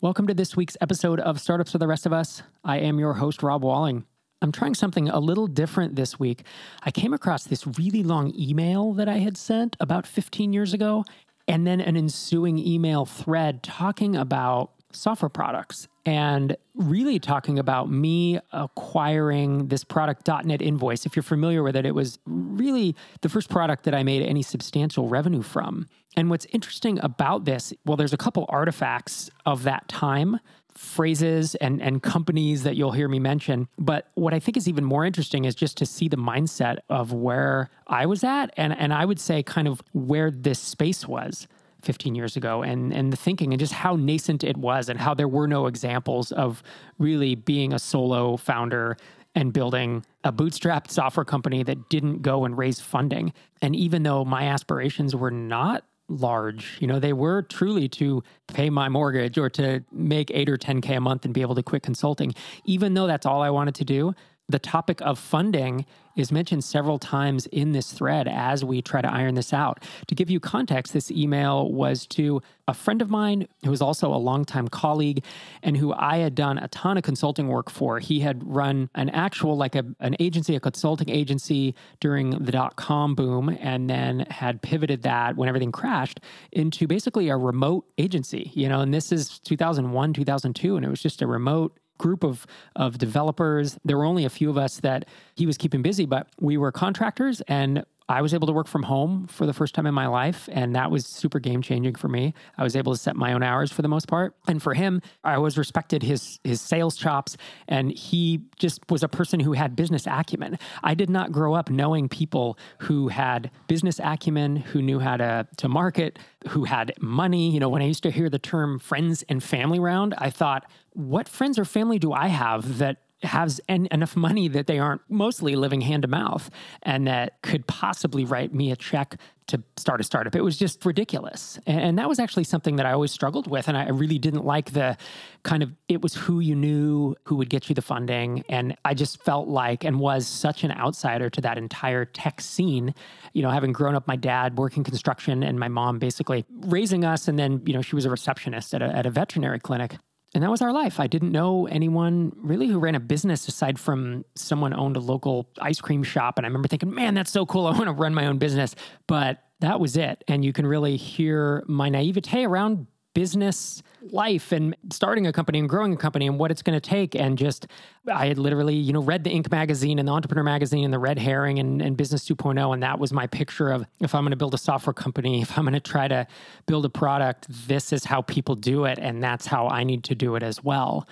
Welcome to this week's episode of Startups for the Rest of Us. I am your host, Rob Walling. I'm trying something a little different this week. I came across this really long email that I had sent about 15 years ago, and then an ensuing email thread talking about software products and really talking about me acquiring this product DotNetInvoice. If you're familiar with it, it was really the first product that I made any substantial revenue from. And what's interesting about this, well, there's a couple artifacts of that time phrases and, and companies that you'll hear me mention. But what I think is even more interesting is just to see the mindset of where I was at and, and I would say kind of where this space was. 15 years ago and and the thinking and just how nascent it was and how there were no examples of really being a solo founder and building a bootstrapped software company that didn't go and raise funding and even though my aspirations were not large. You know, they were truly to pay my mortgage or to make eight or 10K a month and be able to quit consulting. Even though that's all I wanted to do, the topic of funding is mentioned several times in this thread as we try to iron this out. To give you context, this email was to a friend of mine who was also a longtime colleague and who I had done a ton of consulting work for. He had run an actual, like a, an agency, a consulting agency during the dot com boom, and then had pivoted that when everything crashed into basically a remote agency, you know, and this is 2001, 2002, and it was just a remote group of of developers. There were only a few of us that he was keeping busy, but we were contractors and I was able to work from home for the first time in my life, and that was super game changing for me. I was able to set my own hours for the most part, and for him, I always respected his his sales chops, and he just was a person who had business acumen. I did not grow up knowing people who had business acumen, who knew how to to market, who had money. You know, when I used to hear the term friends and family round, I thought, what friends or family do I have that has en- enough money that they aren't mostly living hand to mouth and that could possibly write me a check to start a startup. It was just ridiculous. And, and, that was actually something that I always struggled with. And I really didn't like the kind of, it was who you knew who would get you the funding. And I just felt like and was such an outsider to that entire tech scene. You know, having grown up, my dad working construction and my mom basically raising us. And then, you know, she was a receptionist at a, at a veterinary clinic and that was our life. I didn't know anyone really who ran a business aside from someone owned a local ice cream shop. And I remember thinking, man, that's so cool. I want to run my own business. But that was it. And you can really hear my naivete around business life and starting a company and growing a company and what it's going to take. And just, I had literally, you know, read the Inc. magazine and the Entrepreneur magazine and the Red Herring and, and Business 2.0. And that was my picture of if I'm going to build a software company, if I'm going to try to build a product, this is how people do it. And that's how I need to do it as well.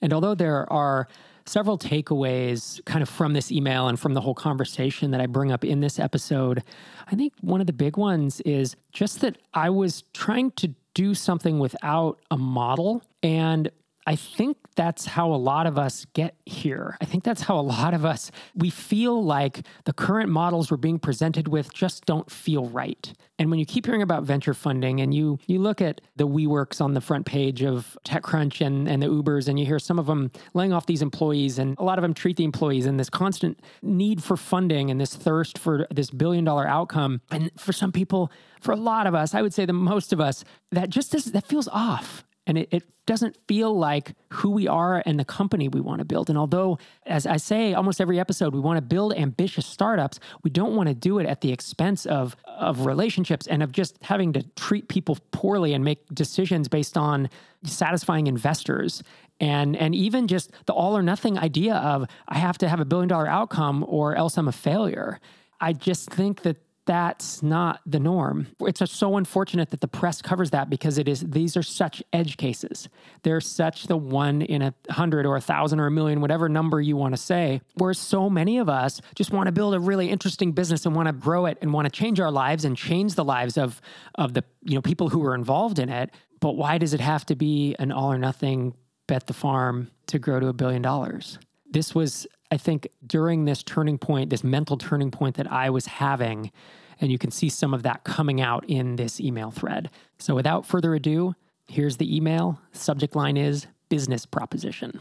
And although there are, several takeaways kind of from this email and from the whole conversation that I bring up in this episode. I think one of the big ones is just that I was trying to do something without a model. And I think that's how a lot of us get here. I think that's how a lot of us we feel like the current models we're being presented with just don't feel right. And when you keep hearing about venture funding and you you look at the WeWorks on the front page of TechCrunch and, and the Ubers and you hear some of them laying off these employees and a lot of them treat the employees and this constant need for funding and this thirst for this billion dollar outcome. And for some people, for a lot of us, I would say the most of us, that just does, that feels off and it, it, doesn't feel like who we are and the company we want to build. And although, as I say almost every episode, we want to build ambitious startups, we don't want to do it at the expense of, of relationships and of just having to treat people poorly and make decisions based on satisfying investors. And, and even just the all or nothing idea of I have to have a billion dollar outcome or else I'm a failure. I just think that that's not the norm. It's so unfortunate that the press covers that because it is these are such edge cases. They're such the one in a hundred or a thousand or a million, whatever number you want to say, where so many of us just want to build a really interesting business and want to grow it and want to change our lives and change the lives of of the you know people who are involved in it. But why does it have to be an all or nothing bet the farm to grow to a billion dollars? This was I think during this turning point, this mental turning point that I was having, and you can see some of that coming out in this email thread. So without further ado, here's the email. Subject line is business proposition.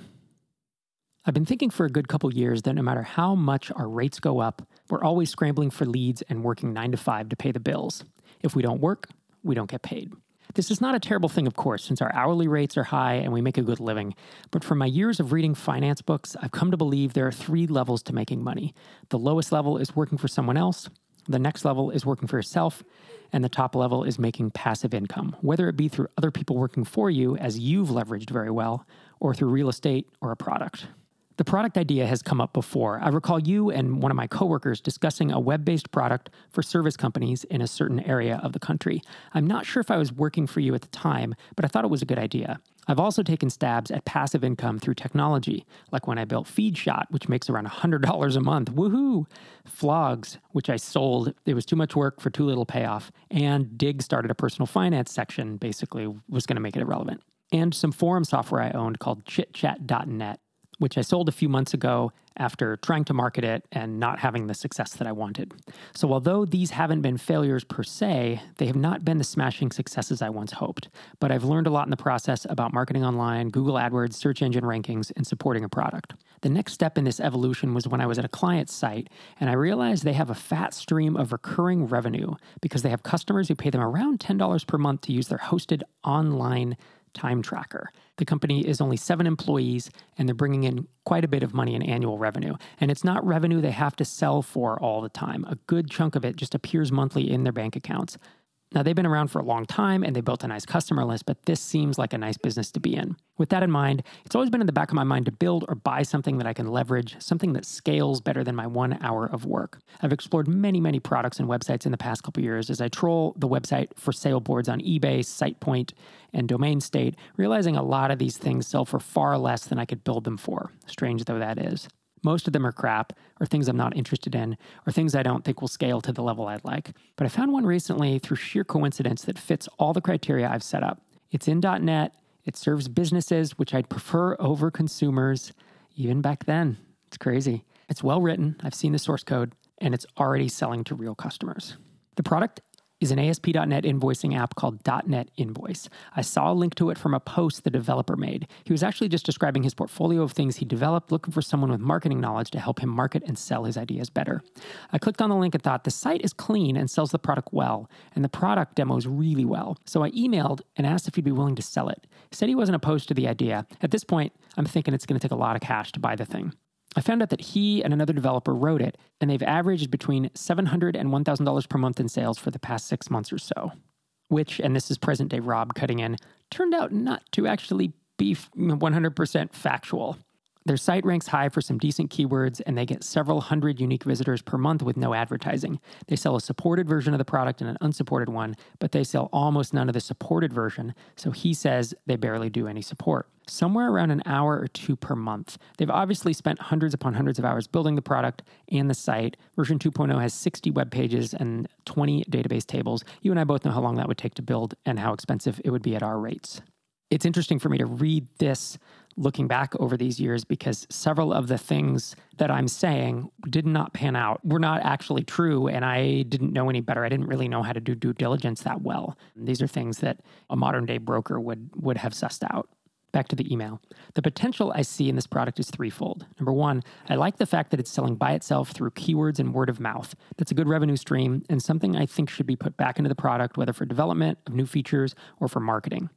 I've been thinking for a good couple years that no matter how much our rates go up, we're always scrambling for leads and working nine to five to pay the bills. If we don't work, we don't get paid. This is not a terrible thing, of course, since our hourly rates are high and we make a good living. But from my years of reading finance books, I've come to believe there are three levels to making money. The lowest level is working for someone else, the next level is working for yourself, and the top level is making passive income, whether it be through other people working for you, as you've leveraged very well, or through real estate or a product. The product idea has come up before. I recall you and one of my coworkers discussing a web based product for service companies in a certain area of the country. I'm not sure if I was working for you at the time, but I thought it was a good idea. I've also taken stabs at passive income through technology, like when I built FeedShot, which makes around $100 a month. Woohoo! Flogs, which I sold. It was too much work for too little payoff. And Digg started a personal finance section, basically, was going to make it irrelevant. And some forum software I owned called chitchat.net which I sold a few months ago after trying to market it and not having the success that I wanted. So, although these haven't been failures per se, they have not been the smashing successes I once hoped. But I've learned a lot in the process about marketing online, Google AdWords, search engine rankings, and supporting a product. The next step in this evolution was when I was at a client's site and I realized they have a fat stream of recurring revenue because they have customers who pay them around $10 per month to use their hosted online time tracker. The company is only seven employees and they're bringing in quite a bit of money in annual revenue. And it's not revenue they have to sell for all the time. A good chunk of it just appears monthly in their bank accounts. Now, they've been around for a long time and they built a nice customer list, but this seems like a nice business to be in. With that in mind, it's always been in the back of my mind to build or buy something that I can leverage, something that scales better than my one hour of work. I've explored many, many products and websites in the past couple years as I troll the website for sale boards on eBay, SitePoint, and Domain State, realizing a lot of these things sell for far less than I could build them for, strange though that is. Most of them are crap, or things I'm not interested in, or things I don't think will scale to the level I'd like. But I found one recently through sheer coincidence that fits all the criteria I've set up. It's in .NET, it serves businesses, which I'd prefer over consumers, even back then. It's crazy. It's well written, I've seen the source code, and it's already selling to real customers. The product is an ASP.NET invoicing app called DotNetInvoice. I saw a link to it from a post the developer made. He was actually just describing his portfolio of things he developed, looking for someone with marketing knowledge to help him market and sell his ideas better. I clicked on the link and thought the site is clean and sells the product well, and the product demos really well. So I emailed and asked if he'd be willing to sell it. He said he wasn't opposed to the idea. At this point, I'm thinking it's going to take a lot of cash to buy the thing. I found out that he and another developer wrote it, and they've averaged between $700 and $1,000 per month in sales for the past six months or so. Which, and this is present day Rob cutting in, turned out not to actually be 100% factual. Their site ranks high for some decent keywords, and they get several hundred unique visitors per month with no advertising. They sell a supported version of the product and an unsupported one, but they sell almost none of the supported version, so he says they barely do any support. Somewhere around an hour or two per month. They've obviously spent hundreds upon hundreds of hours building the product and the site. Version 2.0 has 60 web pages and 20 database tables. You and I both know how long that would take to build and how expensive it would be at our rates. It's interesting for me to read this looking back over these years because several of the things that I'm saying did not pan out, were not actually true, and I didn't know any better. I didn't really know how to do due diligence that well. These are things that a modern day broker would would have sussed out. Back to the email. The potential I see in this product is threefold. Number one, I like the fact that it's selling by itself through keywords and word of mouth. That's a good revenue stream and something I think should be put back into the product, whether for development of new features or for marketing.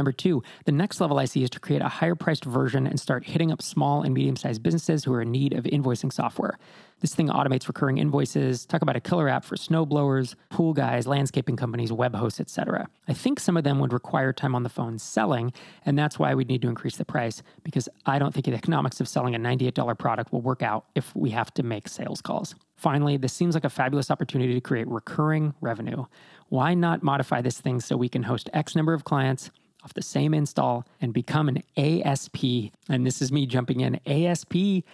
Number two, the next level I see is to create a higher priced version and start hitting up small and medium sized businesses who are in need of invoicing software. This thing automates recurring invoices. Talk about a killer app for snowblowers, pool guys, landscaping companies, web hosts, etc. I think some of them would require time on the phone selling, and that's why we'd need to increase the price because I don't think the economics of selling a $98 product will work out if we have to make sales calls. Finally, this seems like a fabulous opportunity to create recurring revenue. Why not modify this thing so we can host X number of clients? Off the same install and become an ASP. And this is me jumping in. ASP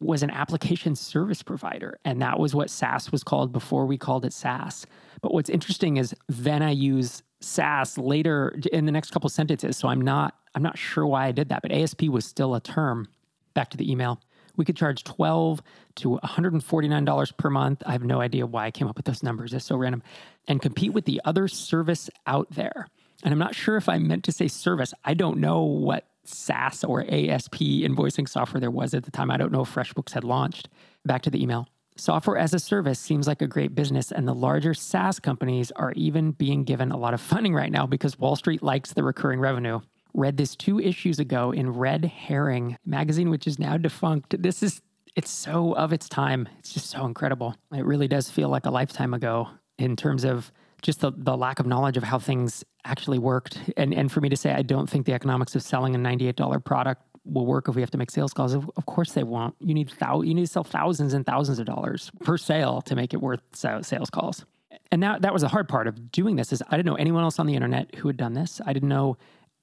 was an application service provider, and that was what SaaS was called before we called it SaaS. But what's interesting is then I use SaaS later in the next couple sentences, so I'm not I'm not sure why I did that, but ASP was still a term. Back to the email. We could charge 12 to $149 per month. I have no idea why I came up with those numbers. It's so random. And compete with the other service out there. And I'm not sure if I meant to say service. I don't know what SaaS or ASP invoicing software there was at the time. I don't know if FreshBooks had launched. Back to the email. Software as a service seems like a great business, and the larger SaaS companies are even being given a lot of funding right now because Wall Street likes the recurring revenue. Read this two issues ago in Red Herring magazine, which is now defunct. This is, it's so of its time. It's just so incredible. It really does feel like a lifetime ago in terms of just the, the lack of knowledge of how things actually worked. And, and for me to say, I don't think the economics of selling a $98 product will work if we have to make sales calls. Of, course they won't. You need thou- you need to sell thousands and thousands of dollars per sale to make it worth sales calls. And that that was the hard part of doing this is I didn't know anyone else on the internet who had done this. I didn't know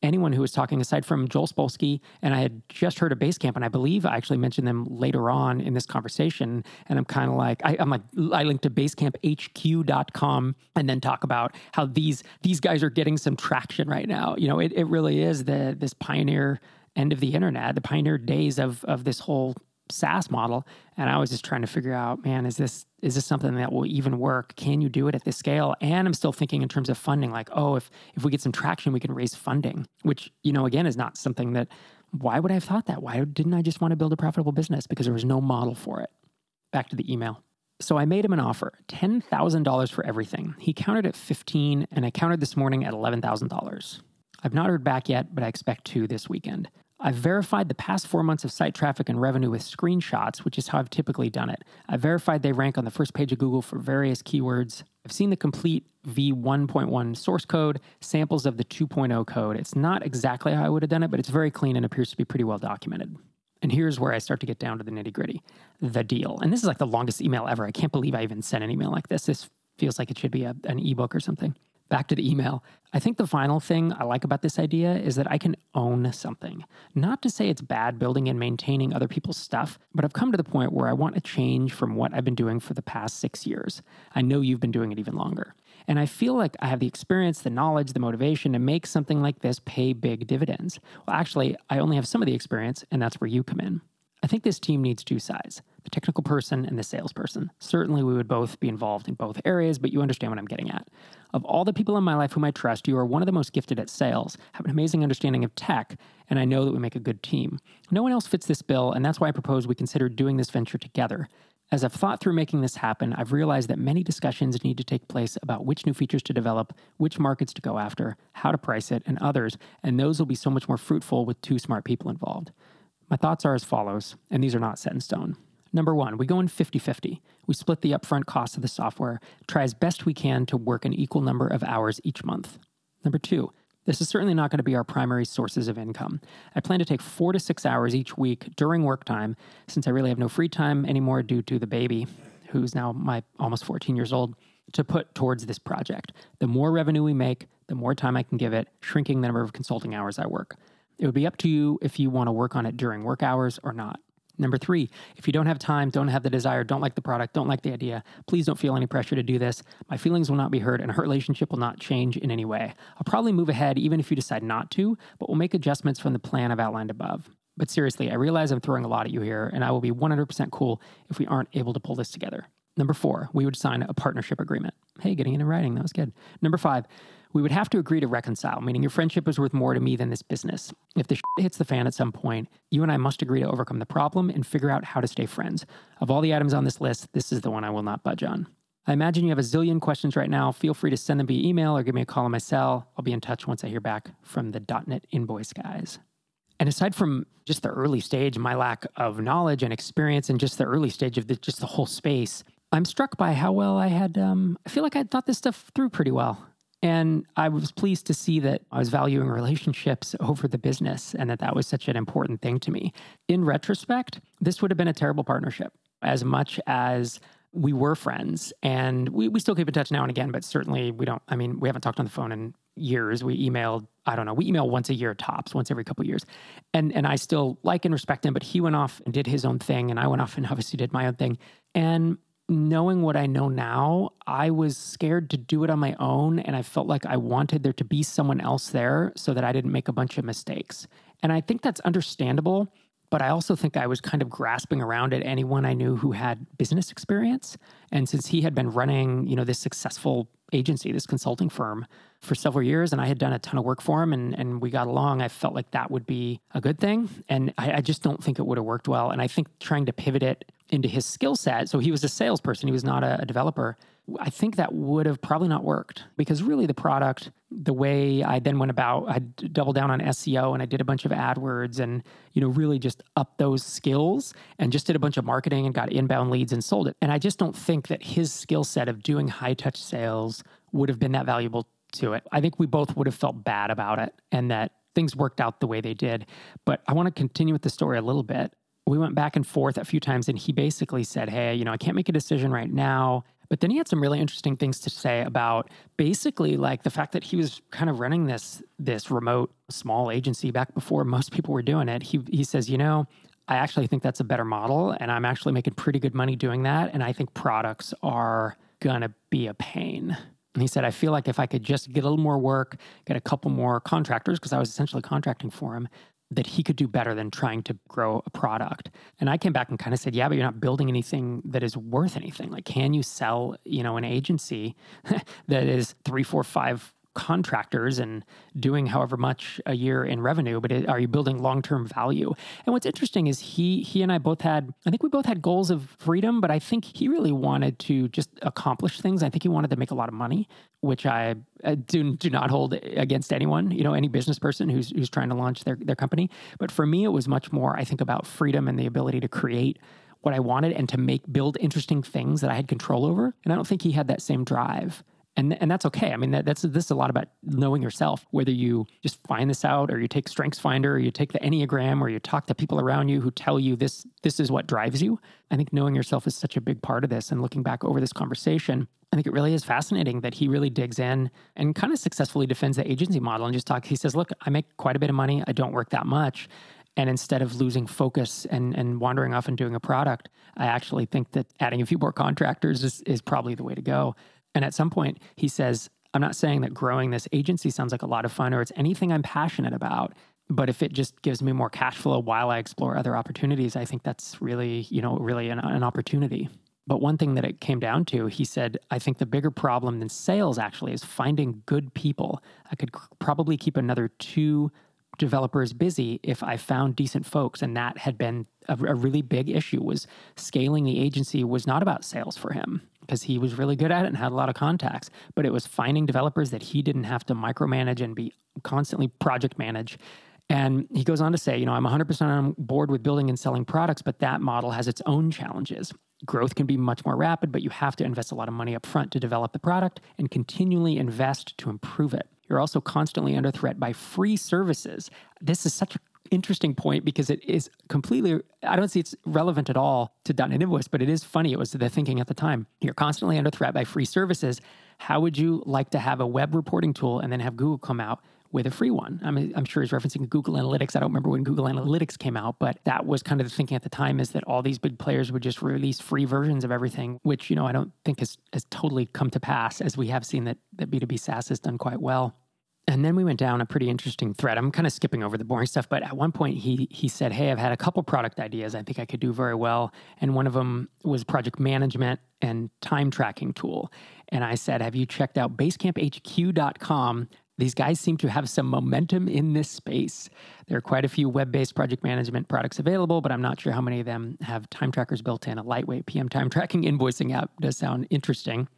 anyone who was talking aside from Joel Spolsky, and I had just heard of Basecamp, and I believe I actually mentioned them later on in this conversation. And I'm kind of like, I, am like, I link to BasecampHQ.com and then talk about how these these guys are getting some traction right now. You know, it, it really is the this pioneer end of the internet, the pioneer days of of this whole SaaS model. And I was just trying to figure out, man, is this is this something that will even work? Can you do it at this scale? And I'm still thinking in terms of funding, like, oh, if if we get some traction, we can raise funding, which, you know, again is not something that why would I have thought that? Why didn't I just want to build a profitable business? Because there was no model for it. Back to the email. So I made him an offer, $10,000 for everything. He countered at 15 and I countered this morning at $11,000. I've not heard back yet, but I expect to this weekend. I've verified the past four months of site traffic and revenue with screenshots, which is how I've typically done it. I've verified they rank on the first page of Google for various keywords. I've seen the complete V1.1 source code, samples of the 2.0 code. It's not exactly how I would have done it, but it's very clean and appears to be pretty well documented. And here's where I start to get down to the nitty gritty the deal. And this is like the longest email ever. I can't believe I even sent an email like this. This feels like it should be a, an ebook or something back to the email. I think the final thing I like about this idea is that I can own something. Not to say it's bad building and maintaining other people's stuff, but I've come to the point where I want to change from what I've been doing for the past six years. I know you've been doing it even longer. And I feel like I have the experience, the knowledge, the motivation to make something like this pay big dividends. Well, actually, I only have some of the experience, and that's where you come in. I think this team needs two sides the technical person and the salesperson. Certainly, we would both be involved in both areas, but you understand what I'm getting at. Of all the people in my life whom I trust, you are one of the most gifted at sales, have an amazing understanding of tech, and I know that we make a good team. No one else fits this bill, and that's why I propose we consider doing this venture together. As I've thought through making this happen, I've realized that many discussions need to take place about which new features to develop, which markets to go after, how to price it, and others, and those will be so much more fruitful with two smart people involved. My thoughts are as follows, and these are not set in stone. Number one, we go in 50 50. We split the upfront cost of the software, try as best we can to work an equal number of hours each month. Number two, this is certainly not going to be our primary sources of income. I plan to take four to six hours each week during work time, since I really have no free time anymore due to the baby, who's now my almost 14 years old, to put towards this project. The more revenue we make, the more time I can give it, shrinking the number of consulting hours I work. It would be up to you if you want to work on it during work hours or not. Number three, if you don't have time, don't have the desire, don't like the product, don't like the idea, please don't feel any pressure to do this. My feelings will not be hurt and our relationship will not change in any way. I'll probably move ahead even if you decide not to, but we'll make adjustments from the plan I've outlined above. But seriously, I realize I'm throwing a lot at you here, and I will be 100% cool if we aren't able to pull this together. Number four, we would sign a partnership agreement. Hey, getting it in writing, that was good. Number five, we would have to agree to reconcile, meaning your friendship is worth more to me than this business. If the shit hits the fan at some point, you and I must agree to overcome the problem and figure out how to stay friends. Of all the items on this list, this is the one I will not budge on. I imagine you have a zillion questions right now. Feel free to send them via email or give me a call on my cell. I'll be in touch once I hear back from the DotNetInvoice guys. And aside from just the early stage, my lack of knowledge and experience, and just the early stage of the, just the whole space, I'm struck by how well I had. Um, I feel like I thought this stuff through pretty well. And I was pleased to see that I was valuing relationships over the business and that that was such an important thing to me. In retrospect, this would have been a terrible partnership as much as we were friends and we, we still keep in touch now and again, but certainly we don't, I mean, we haven't talked on the phone in years. We emailed, I don't know, we email once a year tops, once every couple years. And and I still like and respect him, but he went off and did his own thing and I went off and obviously did my own thing. And knowing what I know now, I was scared to do it on my own. And I felt like I wanted there to be someone else there so that I didn't make a bunch of mistakes. And I think that's understandable. But I also think I was kind of grasping around at anyone I knew who had business experience. And since he had been running, you know, this successful agency, this consulting firm for several years, and I had done a ton of work for him and, and we got along, I felt like that would be a good thing. And I, I just don't think it would have worked well. And I think trying to pivot it into his skill set. So he was a salesperson, he was not a, a developer. I think that would have probably not worked because really the product, the way I then went about, I doubled down on SEO and I did a bunch of AdWords and, you know, really just up those skills and just did a bunch of marketing and got inbound leads and sold it. And I just don't think that his skill set of doing high touch sales would have been that valuable to it. I think we both would have felt bad about it and that things worked out the way they did. But I want to continue with the story a little bit. We went back and forth a few times and he basically said, Hey, you know, I can't make a decision right now. But then he had some really interesting things to say about basically like the fact that he was kind of running this this remote small agency back before most people were doing it. He he says, you know, I actually think that's a better model and I'm actually making pretty good money doing that and I think products are going to be a pain. And he said, I feel like if I could just get a little more work, get a couple more contractors, because I was essentially contracting for him, that he could do better than trying to grow a product. And I came back and kind of said, yeah, but you're not building anything that is worth anything. Like, can you sell, you know, an agency that is three, four, five contractors and doing however much a year in revenue but it, are you building long-term value? And what's interesting is he he and i both had i think we both had goals of freedom but i think he really wanted to just accomplish things. I think he wanted to make a lot of money which i do, do not hold against anyone you know any business person who's who's trying to launch their, their company. But for me it was much more i think about freedom and the ability to create what I wanted and to make build interesting things that I had control over. And I don't think he had that same drive and and that's okay. I mean, that, that's this is a lot about knowing yourself. Whether you just find this out, or you take Strengths Finder, or you take the Enneagram, or you talk to people around you who tell you this this is what drives you. I think knowing yourself is such a big part of this. And looking back over this conversation, I think it really is fascinating that he really digs in and kind of successfully defends the agency model and just talks. He says, "Look, I make quite a bit of money. I don't work that much." And instead of losing focus and, and wandering off and doing a product, I actually think that adding a few more contractors is, is probably the way to go. And at some point, he says, I'm not saying that growing this agency sounds like a lot of fun or it's anything I'm passionate about. But if it just gives me more cash flow while I explore other opportunities, I think that's really, you know, really an, an opportunity. But one thing that it came down to, he said, I think the bigger problem than sales actually is finding good people. I could probably keep another two developers busy if I found decent folks. And that had been a, a really big issue was scaling the agency was not about sales for him because he was really good at it and had a lot of contacts. But it was finding developers that he didn't have to micromanage and be constantly project manage. And he goes on to say, you know, I'm 100% on board with building and selling products, but that model has its own challenges. Growth can be much more rapid, but you have to invest a lot of money up front to develop the product and continually invest to improve it. You're also constantly under threat by free services. This is such a interesting point because it is completely i don't see it's relevant at all to DotNetInvoice but it is funny. It was the thinking at the time. You're constantly under threat by free services. How would you like to have a web reporting tool and then have google come out with a free one? I mean, i'm sure he's referencing google analytics. I don't remember when google analytics came out but that was kind of the thinking at the time is that all these big players would just release free versions of everything which you know i don't think has, has totally come to pass as we have seen that, that b2b saas has done quite well and then we went down a pretty interesting thread. I'm kind of skipping over the boring stuff, but at one point he he said, "Hey, I've had a couple product ideas I think I could do very well, and one of them was project management and time tracking tool." And I said, "Have you checked out basecamphq.com? These guys seem to have some momentum in this space. There are quite a few web-based project management products available, but I'm not sure how many of them have time trackers built in. A lightweight PM time tracking invoicing app does sound interesting."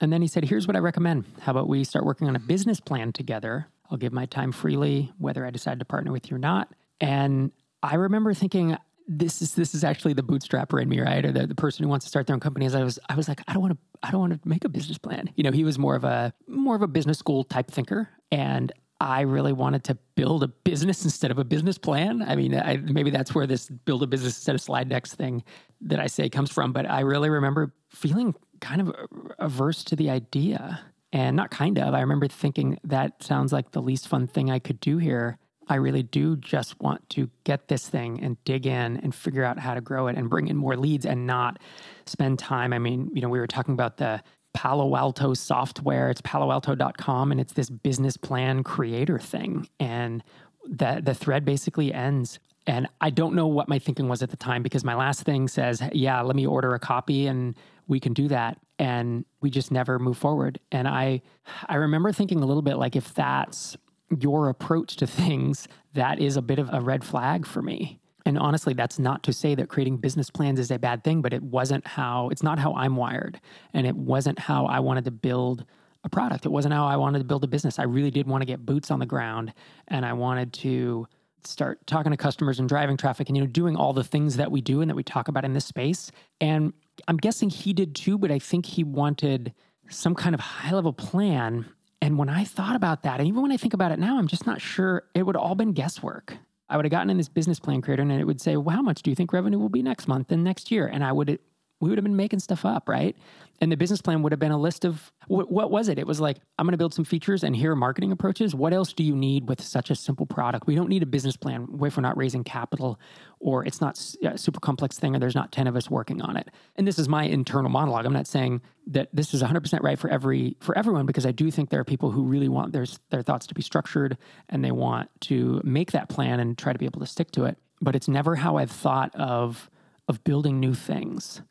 And then he said, Here's what I recommend. How about we start working on a business plan together? I'll give my time freely, whether I decide to partner with you or not. And I remember thinking, this is this is actually the bootstrapper in me, right? Or the, the person who wants to start their own company. As I was I was like, I don't want to I don't want to make a business plan. You know, he was more of a more of a business school type thinker. And I really wanted to build a business instead of a business plan. I mean, I, maybe that's where this build a business instead of slide decks thing that I say comes from. But I really remember feeling kind of averse to the idea. And not kind of, I remember thinking that sounds like the least fun thing I could do here. I really do just want to get this thing and dig in and figure out how to grow it and bring in more leads and not spend time. I mean, you know, we were talking about the Palo Alto software. It's paloalto.com and it's this business plan creator thing. And the the thread basically ends and I don't know what my thinking was at the time because my last thing says, yeah, let me order a copy and we can do that. And we just never move forward. And I I remember thinking a little bit like if that's your approach to things, that is a bit of a red flag for me. And honestly, that's not to say that creating business plans is a bad thing, but it wasn't how, it's not how I'm wired. And it wasn't how I wanted to build a product. It wasn't how I wanted to build a business. I really did want to get boots on the ground and I wanted to start talking to customers and driving traffic and you know doing all the things that we do and that we talk about in this space. And I'm guessing he did too, but I think he wanted some kind of high level plan. And when I thought about that, and even when I think about it now, I'm just not sure it would all been guesswork. I would have gotten in this business plan creator and it would say, well, how much do you think revenue will be next month and next year? And I would we would have been making stuff up, right? And the business plan would have been a list of what, what was it? It was like, I'm going to build some features and here are marketing approaches. What else do you need with such a simple product? We don't need a business plan if we're not raising capital or it's not a super complex thing or there's not 10 of us working on it. And this is my internal monologue. I'm not saying that this is 100% right for every for everyone because I do think there are people who really want their their thoughts to be structured and they want to make that plan and try to be able to stick to it. But it's never how I've thought of of building new things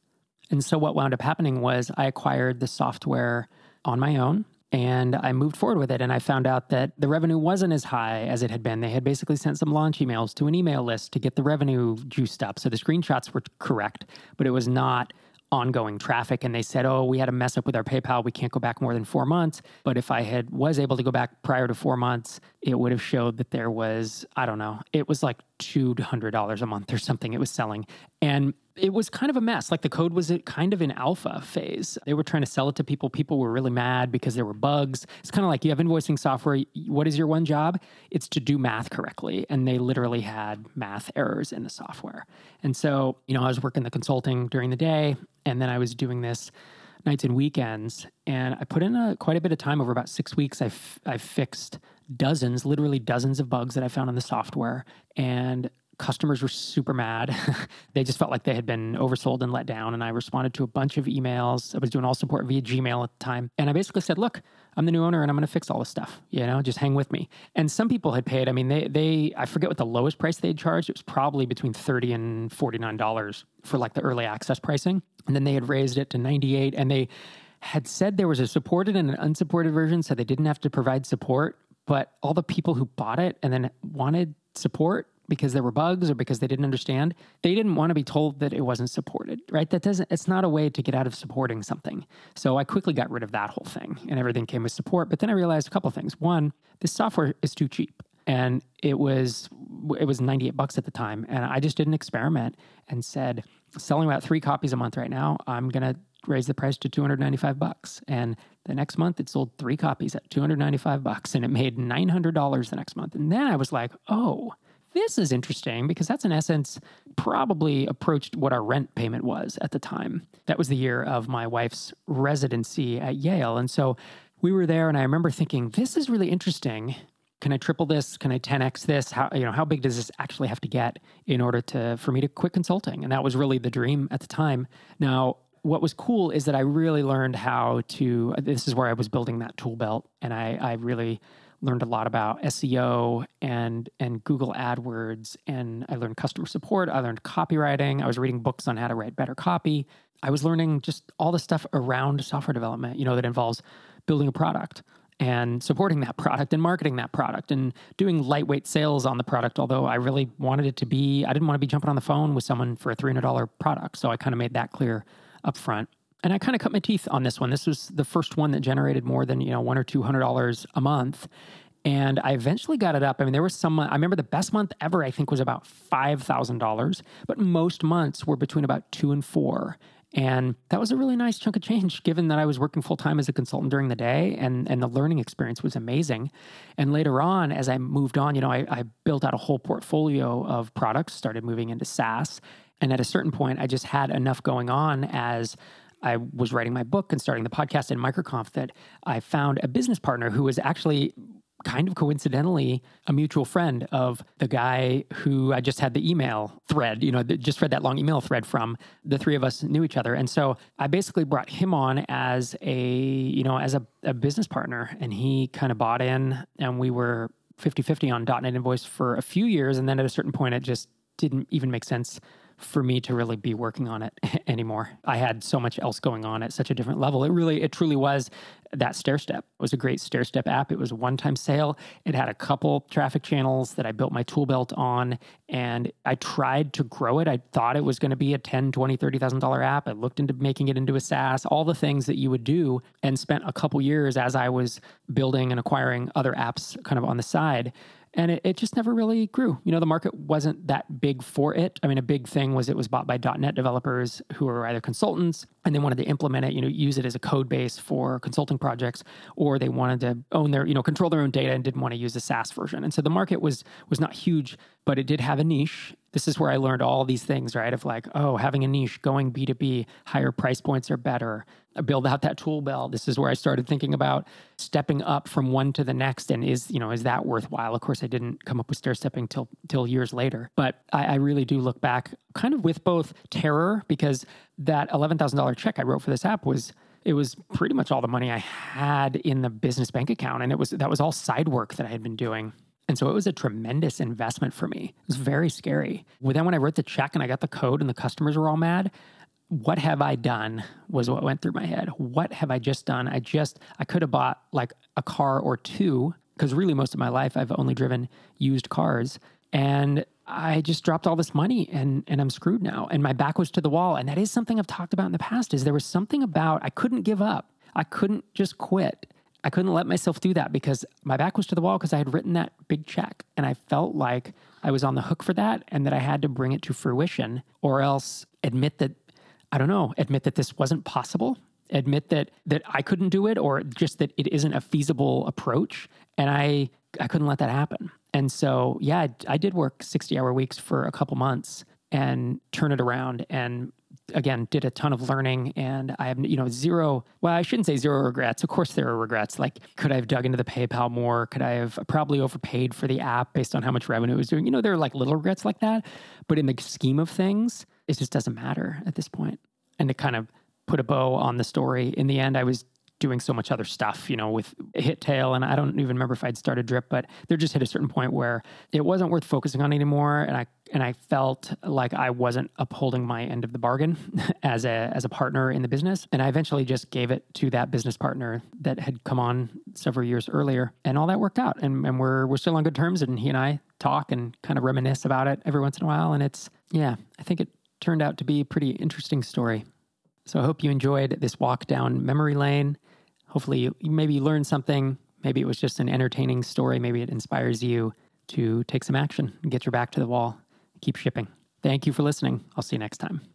and so what wound up happening was I acquired the software on my own and I moved forward with it. And I found out that the revenue wasn't as high as it had been. They had basically sent some launch emails to an email list to get the revenue juiced up. So the screenshots were correct, but it was not ongoing traffic and they said oh we had a mess up with our paypal we can't go back more than four months but if i had was able to go back prior to four months it would have showed that there was i don't know it was like $200 a month or something it was selling and it was kind of a mess. Like the code was kind of in alpha phase. They were trying to sell it to people. People were really mad because there were bugs. It's kind of like you have invoicing software. What is your one job? It's to do math correctly. And they literally had math errors in the software. And so, you know, I was working the consulting during the day and then I was doing this nights and weekends. And I put in a, quite a bit of time over about six weeks. I, f- I fixed dozens, literally dozens of bugs that I found in the software. And customers were super mad. they just felt like they had been oversold and let down. And I responded to a bunch of emails. I was doing all support via Gmail at the time. And I basically said, look, I'm the new owner and I'm going to fix all this stuff. You know, just hang with me. And some people had paid, I mean, they, they, I forget what the lowest price they'd charged. It was probably between 30 and $49 for like the early access pricing. And then they had raised it to 98 and they had said there was a supported and an unsupported version. So they didn't have to provide support. But all the people who bought it and then wanted support because there were bugs or because they didn't understand. They didn't want to be told that it wasn't supported, right? That doesn't, it's not a way to get out of supporting something. So I quickly got rid of that whole thing and everything came with support. But then I realized a couple things. One, this software is too cheap. And it was it was 98 bucks at the time. And I just did an experiment and said, selling about three copies a month right now, I'm gonna raise the price to 295 bucks. And the next month it sold three copies at 295 bucks and it made $900 the next month. And then I was like, oh, this is interesting because that's in essence probably approached what our rent payment was at the time. That was the year of my wife's residency at Yale. And so we were there and I remember thinking, this is really interesting. Can I triple this? Can I 10x this? How you know, how big does this actually have to get in order to for me to quit consulting? And that was really the dream at the time. Now, what was cool is that I really learned how to this is where I was building that tool belt and I I really learned a lot about SEO and and Google AdWords and I learned customer support, I learned copywriting, I was reading books on how to write better copy. I was learning just all the stuff around software development, you know, that involves building a product and supporting that product and marketing that product and doing lightweight sales on the product although I really wanted it to be I didn't want to be jumping on the phone with someone for a $300 product. So I kind of made that clear up front and I kind of cut my teeth on this one. This was the first one that generated more than you know one or two hundred dollars a month, and I eventually got it up. I mean, there was some. I remember the best month ever. I think was about five thousand dollars, but most months were between about two and four. And that was a really nice chunk of change, given that I was working full time as a consultant during the day, and and the learning experience was amazing. And later on, as I moved on, you know, I, I built out a whole portfolio of products, started moving into SaaS, and at a certain point, I just had enough going on as I was writing my book and starting the podcast in MicroConf that I found a business partner who was actually kind of coincidentally a mutual friend of the guy who I just had the email thread, you know, just read that long email thread from. The three of us knew each other. And so I basically brought him on as a, you know, as a, a business partner. And he kind of bought in and we were 50 50 on DotNetInvoice for a few years. And then at a certain point, it just didn't even make sense for me to really be working on it anymore. I had so much else going on at such a different level. It really, it truly was that stair step. It was a great stair step app. It was a one time sale. It had a couple traffic channels that I built my tool belt on and I tried to grow it. I thought it was going to be a 10, 20, $30,000 app. I looked into making it into a SaaS, all the things that you would do and spent a couple years as I was building and acquiring other apps kind of on the side and it, it, just never really grew. You know, the market wasn't that big for it. I mean, a big thing was it was bought by .NET developers who were either consultants and they wanted to implement it, you know, use it as a code base for consulting projects, or they wanted to own their, you know, control their own data and didn't want to use the SaaS version. And so the market was was not huge, but it did have a niche. This is where I learned all these things, right? Of like, oh, having a niche, going B2B, higher price points are better. Build out that tool belt. This is where I started thinking about stepping up from one to the next. And is, you know, is that worthwhile? Of course, I didn't come up with stair stepping till till years later. But I, I really do look back kind of with both terror because that eleven thousand dollar check I wrote for this app was it was pretty much all the money I had in the business bank account. And it was that was all side work that I had been doing. And so it was a tremendous investment for me. It was very scary. Well, then when I wrote the check and I got the code and the customers were all mad, what have I done was what went through my head. What have I just done? I just, I could have bought like a car or two, because really most of my life I've only driven used cars. And I just dropped all this money and, and I'm screwed now. And my back was to the wall. And that is something I've talked about in the past is there was something about I couldn't give up. I couldn't just quit. I couldn't let myself do that because my back was to the wall because I had written that big check and I felt like I was on the hook for that and that I had to bring it to fruition or else admit that I don't know, admit that this wasn't possible, admit that that I couldn't do it or just that it isn't a feasible approach and I I couldn't let that happen. And so, yeah, I, I did work 60-hour weeks for a couple months and turn it around and again did a ton of learning and i have you know zero well i shouldn't say zero regrets. Of course there are regrets. Like could i have dug into the paypal more? Could i have probably overpaid for the app based on how much revenue it was doing? You know there are like little regrets like that. But in the scheme of things it just doesn't matter at this point and to kind of put a bow on the story in the end i was doing so much other stuff, you know, with HitTail. And I don't even remember if I'd started Drip, but there just hit a certain point where it wasn't worth focusing on anymore. And I and I felt like I wasn't upholding my end of the bargain as a as a partner in the business. And I eventually just gave it to that business partner that had come on several years earlier. And all that worked out. And and we're we're still on good terms. And he and I talk and kind of reminisce about it every once in a while. And it's yeah, I think it turned out to be a pretty interesting story. So I hope you enjoyed this walk down memory lane. Hopefully, you maybe you learned something. Maybe it was just an entertaining story. Maybe it inspires you to take some action and get your back to the wall. Keep shipping. Thank you for listening. I'll see you next time.